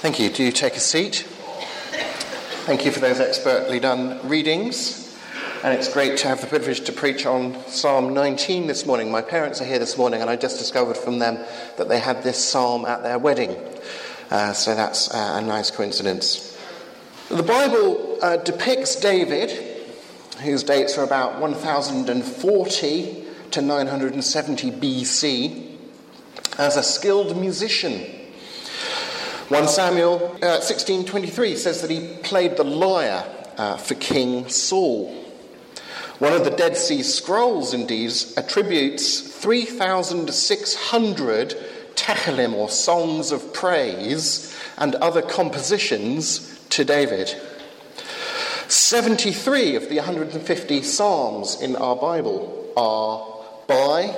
Thank you. Do you take a seat? Thank you for those expertly done readings. And it's great to have the privilege to preach on Psalm 19 this morning. My parents are here this morning, and I just discovered from them that they had this psalm at their wedding. Uh, so that's uh, a nice coincidence. The Bible uh, depicts David, whose dates are about 1040 to 970 BC, as a skilled musician 1 Samuel uh, 16:23 says that he played the lyre uh, for King Saul. One of the Dead Sea Scrolls, indeed, attributes 3,600 tehillim or songs of praise and other compositions to David. 73 of the 150 Psalms in our Bible are by,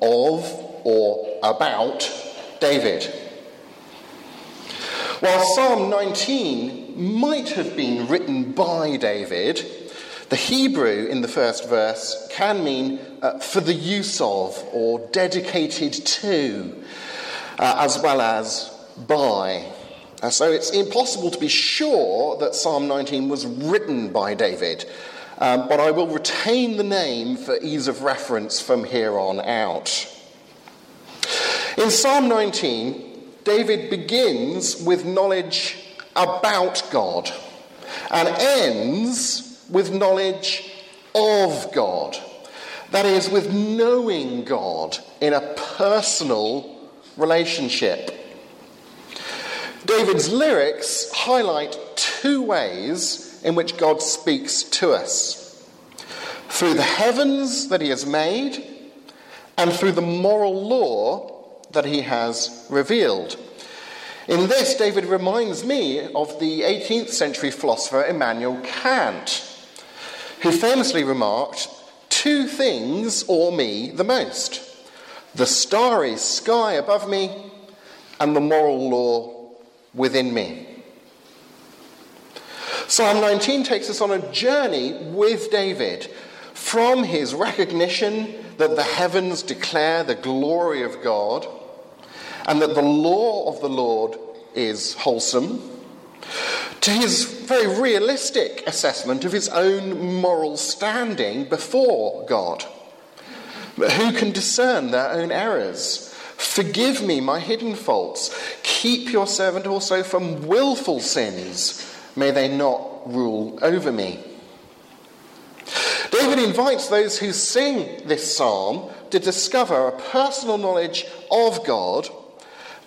of, or about David. While Psalm 19 might have been written by David, the Hebrew in the first verse can mean uh, for the use of or dedicated to, uh, as well as by. Uh, so it's impossible to be sure that Psalm 19 was written by David, um, but I will retain the name for ease of reference from here on out. In Psalm 19, David begins with knowledge about God and ends with knowledge of God. That is, with knowing God in a personal relationship. David's lyrics highlight two ways in which God speaks to us through the heavens that he has made and through the moral law that he has revealed. In this, David reminds me of the 18th century philosopher Immanuel Kant, who famously remarked, Two things awe me the most the starry sky above me and the moral law within me. Psalm 19 takes us on a journey with David from his recognition that the heavens declare the glory of God and that the law of the Lord is wholesome, to his very realistic assessment of his own moral standing before God. But who can discern their own errors? Forgive me my hidden faults. Keep your servant also from willful sins. May they not rule over me. David invites those who sing this psalm to discover a personal knowledge of God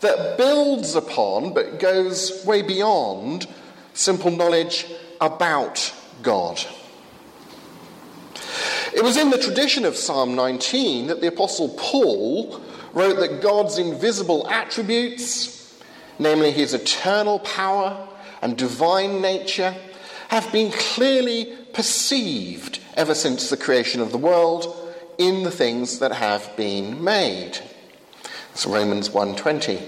that builds upon but goes way beyond simple knowledge about God. It was in the tradition of Psalm 19 that the Apostle Paul wrote that God's invisible attributes, namely his eternal power and divine nature, have been clearly perceived ever since the creation of the world in the things that have been made. It's Romans 1:20.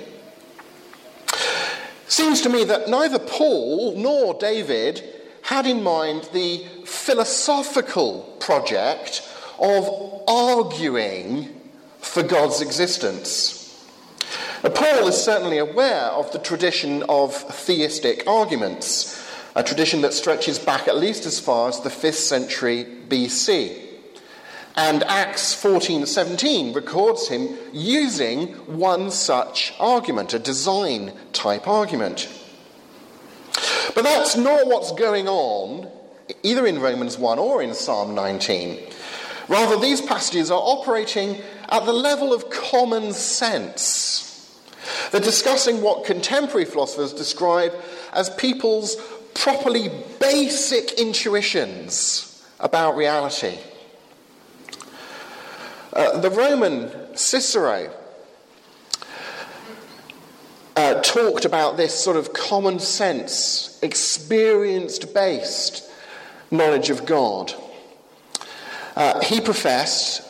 Seems to me that neither Paul nor David had in mind the philosophical project of arguing for God's existence. Now, Paul is certainly aware of the tradition of theistic arguments, a tradition that stretches back at least as far as the 5th century BC. And Acts 14:17 records him using one such argument, a design type argument. But that's not what's going on either in Romans 1 or in Psalm 19. Rather, these passages are operating at the level of common sense. They're discussing what contemporary philosophers describe as people's properly basic intuitions about reality. Uh, the Roman Cicero uh, talked about this sort of common sense, experienced based knowledge of God. Uh, he professed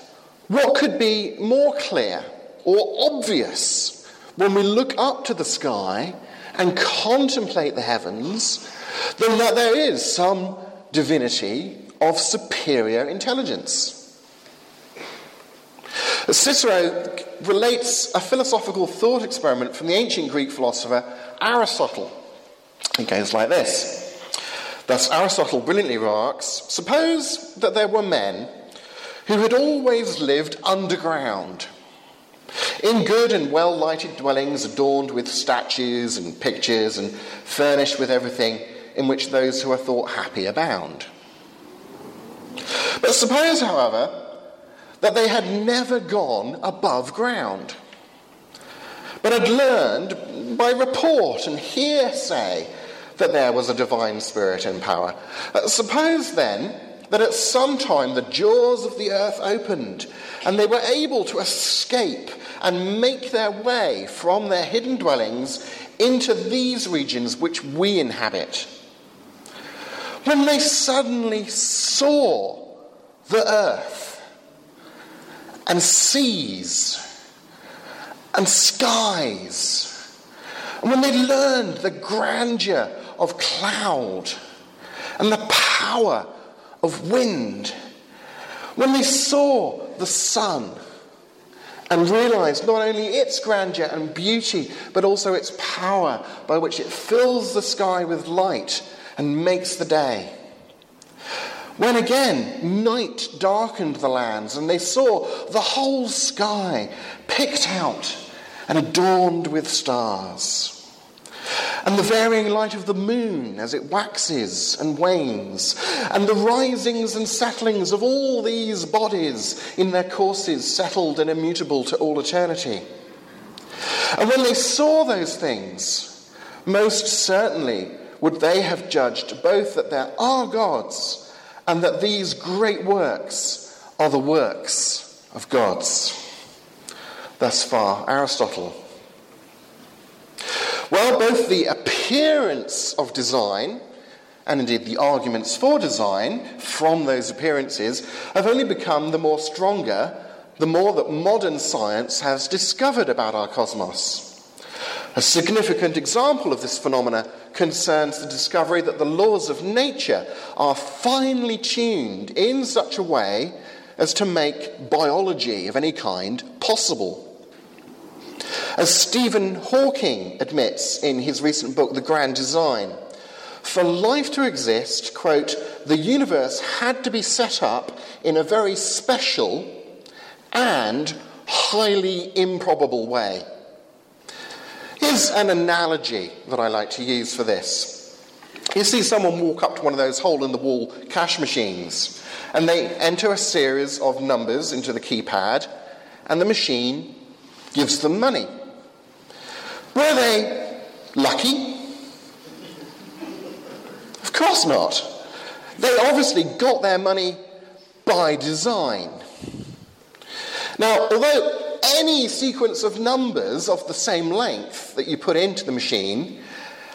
what could be more clear or obvious when we look up to the sky and contemplate the heavens than that there is some divinity of superior intelligence. Cicero relates a philosophical thought experiment from the ancient Greek philosopher Aristotle. It goes like this. Thus, Aristotle brilliantly remarks Suppose that there were men who had always lived underground, in good and well lighted dwellings adorned with statues and pictures and furnished with everything in which those who are thought happy abound. But suppose, however, that they had never gone above ground, but had learned by report and hearsay that there was a divine spirit in power. Uh, suppose then that at some time the jaws of the earth opened and they were able to escape and make their way from their hidden dwellings into these regions which we inhabit. When they suddenly saw the earth and seas and skies, and when they learned the grandeur of cloud and the power of wind, when they saw the sun and realized not only its grandeur and beauty, but also its power by which it fills the sky with light and makes the day. When again night darkened the lands and they saw the whole sky picked out and adorned with stars and the varying light of the moon as it waxes and wanes, and the risings and settlings of all these bodies in their courses settled and immutable to all eternity. And when they saw those things, most certainly would they have judged both that there are gods and that these great works are the works of gods. Thus far, Aristotle. Well, both the appearance of design and indeed the arguments for design from those appearances have only become the more stronger the more that modern science has discovered about our cosmos. A significant example of this phenomena concerns the discovery that the laws of nature are finely tuned in such a way as to make biology of any kind possible. As Stephen Hawking admits in his recent book, The Grand Design, for life to exist, quote, the universe had to be set up in a very special and highly improbable way. Here's an analogy that I like to use for this. You see someone walk up to one of those hole in the wall cash machines, and they enter a series of numbers into the keypad, and the machine gives them money. Were they lucky? Of course not. They obviously got their money by design. Now, although any sequence of numbers of the same length that you put into the machine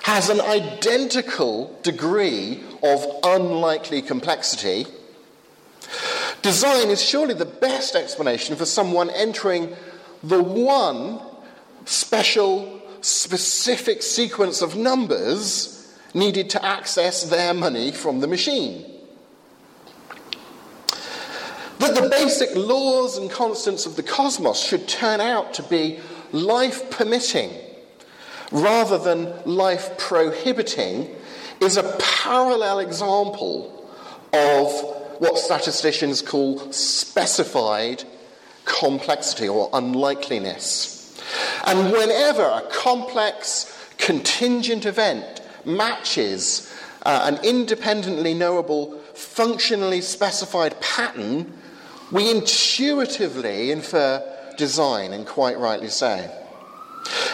has an identical degree of unlikely complexity, design is surely the best explanation for someone entering the one special specific sequence of numbers needed to access their money from the machine. That the basic laws and constants of the cosmos should turn out to be life permitting rather than life prohibiting is a parallel example of what statisticians call specified complexity or unlikeliness. And whenever a complex contingent event matches uh, an independently knowable, functionally specified pattern, we intuitively infer design, and quite rightly so.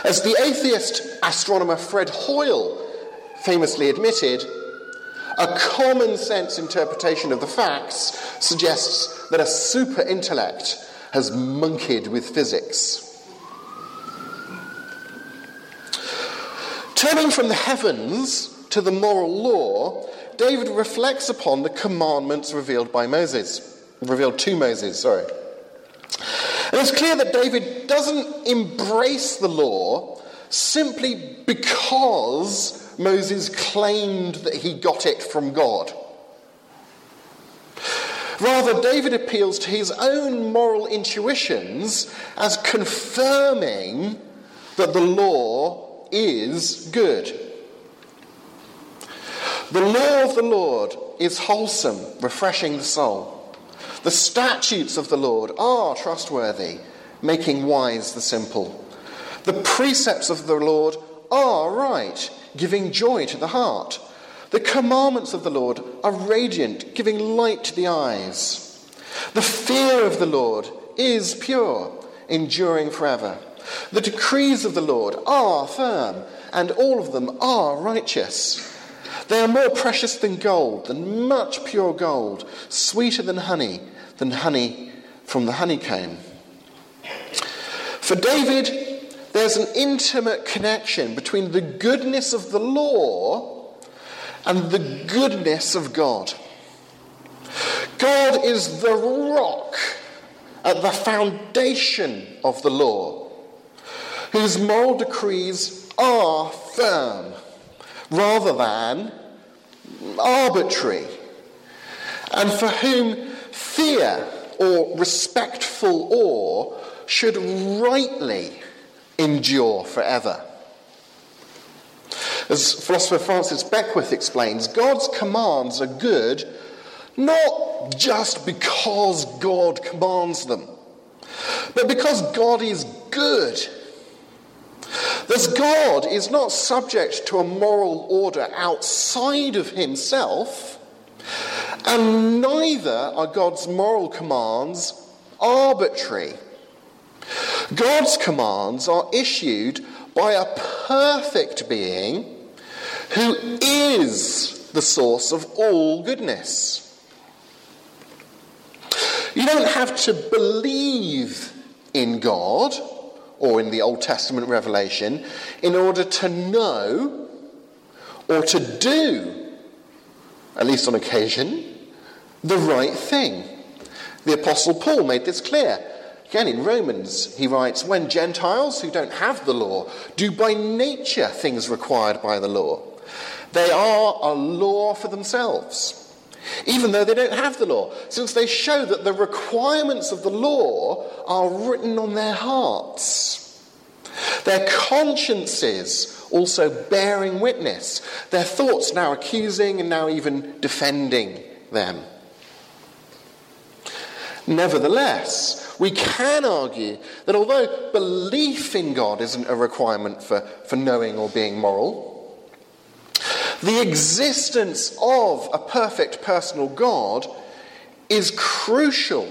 As the atheist astronomer Fred Hoyle famously admitted, a common sense interpretation of the facts suggests that a super intellect has monkeyed with physics. Turning from the heavens to the moral law, David reflects upon the commandments revealed by Moses, revealed to Moses, sorry. And it's clear that David doesn't embrace the law simply because Moses claimed that he got it from God. Rather, David appeals to his own moral intuitions as confirming that the law is good. The law of the Lord is wholesome, refreshing the soul. The statutes of the Lord are trustworthy, making wise the simple. The precepts of the Lord are right, giving joy to the heart. The commandments of the Lord are radiant, giving light to the eyes. The fear of the Lord is pure, enduring forever. The decrees of the Lord are firm, and all of them are righteous. They are more precious than gold, than much pure gold, sweeter than honey, than honey from the honeycomb. For David, there's an intimate connection between the goodness of the law and the goodness of God. God is the rock at the foundation of the law, whose moral decrees are firm rather than arbitrary, and for whom fear or respectful awe should rightly endure forever. As philosopher Francis Beckwith explains, God's commands are good not just because God commands them, but because God is good. Thus, God is not subject to a moral order outside of himself, and neither are God's moral commands arbitrary. God's commands are issued by a perfect being who is the source of all goodness. You don't have to believe in God or in the Old Testament revelation in order to know or to do, at least on occasion, the right thing. The Apostle Paul made this clear. Again, in Romans, he writes, When Gentiles who don't have the law do by nature things required by the law, they are a law for themselves even though they don't have the law, since they show that the requirements of the law are written on their hearts. Their consciences also bearing witness, their thoughts now accusing and now even defending them. Nevertheless, we can argue that although belief in God isn't a requirement for, for knowing or being moral, the existence of a perfect personal God is crucial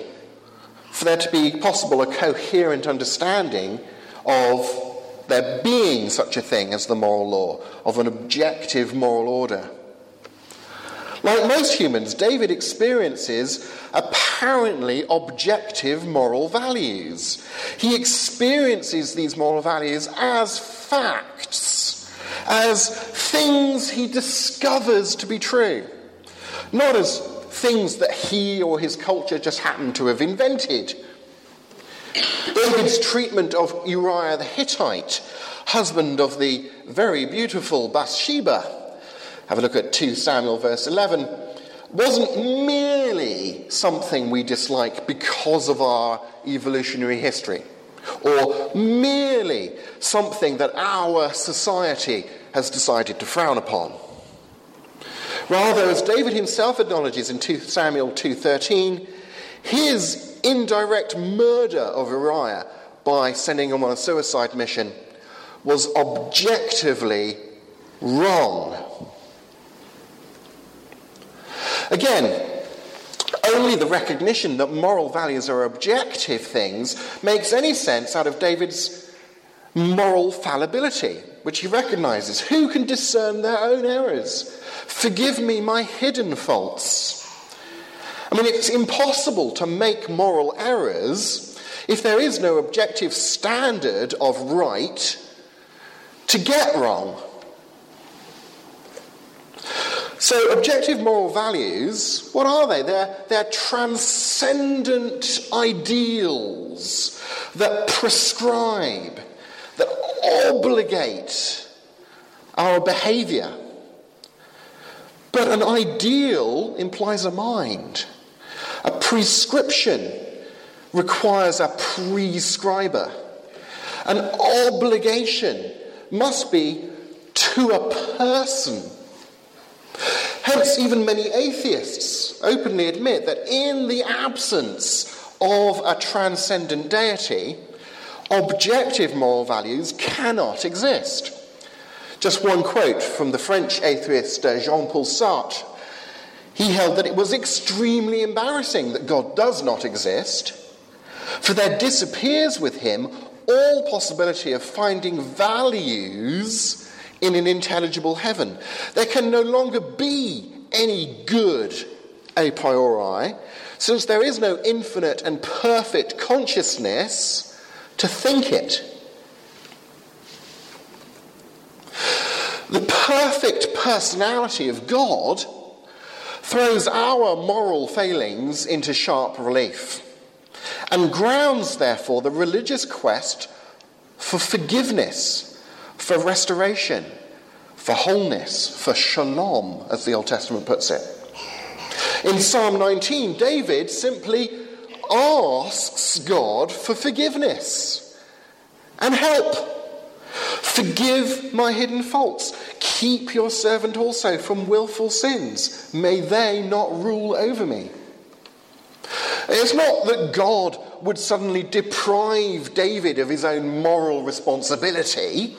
for there to be possible a coherent understanding of there being such a thing as the moral law, of an objective moral order. Like most humans, David experiences apparently objective moral values. He experiences these moral values as facts as things he discovers to be true, not as things that he or his culture just happened to have invented. David's treatment of Uriah the Hittite, husband of the very beautiful Bathsheba, have a look at 2 Samuel verse 11, wasn't merely something we dislike because of our evolutionary history or merely something that our society has decided to frown upon. Rather, as David himself acknowledges in 2 Samuel 2:13, his indirect murder of Uriah by sending him on a suicide mission was objectively wrong. Again, only the recognition that moral values are objective things makes any sense out of David's moral fallibility, which he recognizes. Who can discern their own errors? Forgive me my hidden faults. I mean, it's impossible to make moral errors if there is no objective standard of right to get wrong. So, objective moral values, what are they? They're, they're transcendent ideals that prescribe, that obligate our behavior. But an ideal implies a mind. A prescription requires a prescriber. An obligation must be to a person Hence, even many atheists openly admit that in the absence of a transcendent deity, objective moral values cannot exist. Just one quote from the French atheist uh, Jean Paul Sartre. He held that it was extremely embarrassing that God does not exist, for there disappears with him all possibility of finding values in an intelligible heaven. There can no longer be any good a priori, since there is no infinite and perfect consciousness to think it. The perfect personality of God throws our moral failings into sharp relief and grounds, therefore, the religious quest for forgiveness, for restoration, for wholeness, for shalom, as the Old Testament puts it. In Psalm 19, David simply asks God for forgiveness and help. Forgive my hidden faults. Keep your servant also from willful sins. May they not rule over me. It's not that God would suddenly deprive David of his own moral responsibility,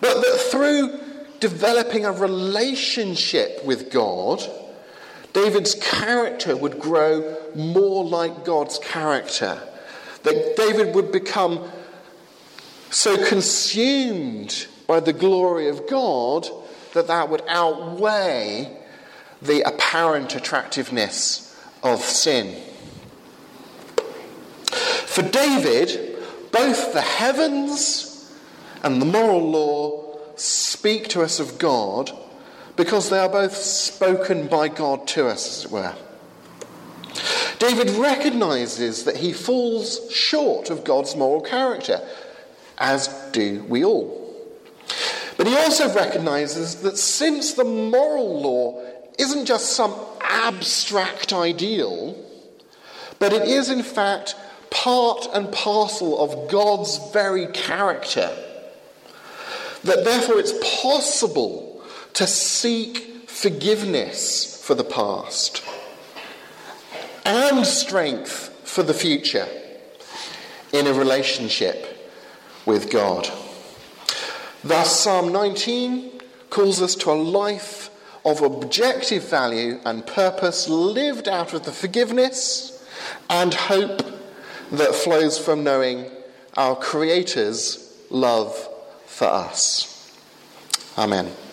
but that through developing a relationship with God, David's character would grow more like God's character. That David would become so consumed by the glory of God that that would outweigh the apparent attractiveness of sin. For David, both the heavens and the moral law speak to us of God because they are both spoken by God to us, as it were. David recognizes that he falls short of God's moral character, as do we all. But he also recognizes that since the moral law isn't just some abstract ideal, but it is in fact part and parcel of God's very character. That therefore it's possible to seek forgiveness for the past and strength for the future in a relationship with God. Thus, Psalm 19 calls us to a life of objective value and purpose lived out of the forgiveness and hope that flows from knowing our Creator's love for us. Amen.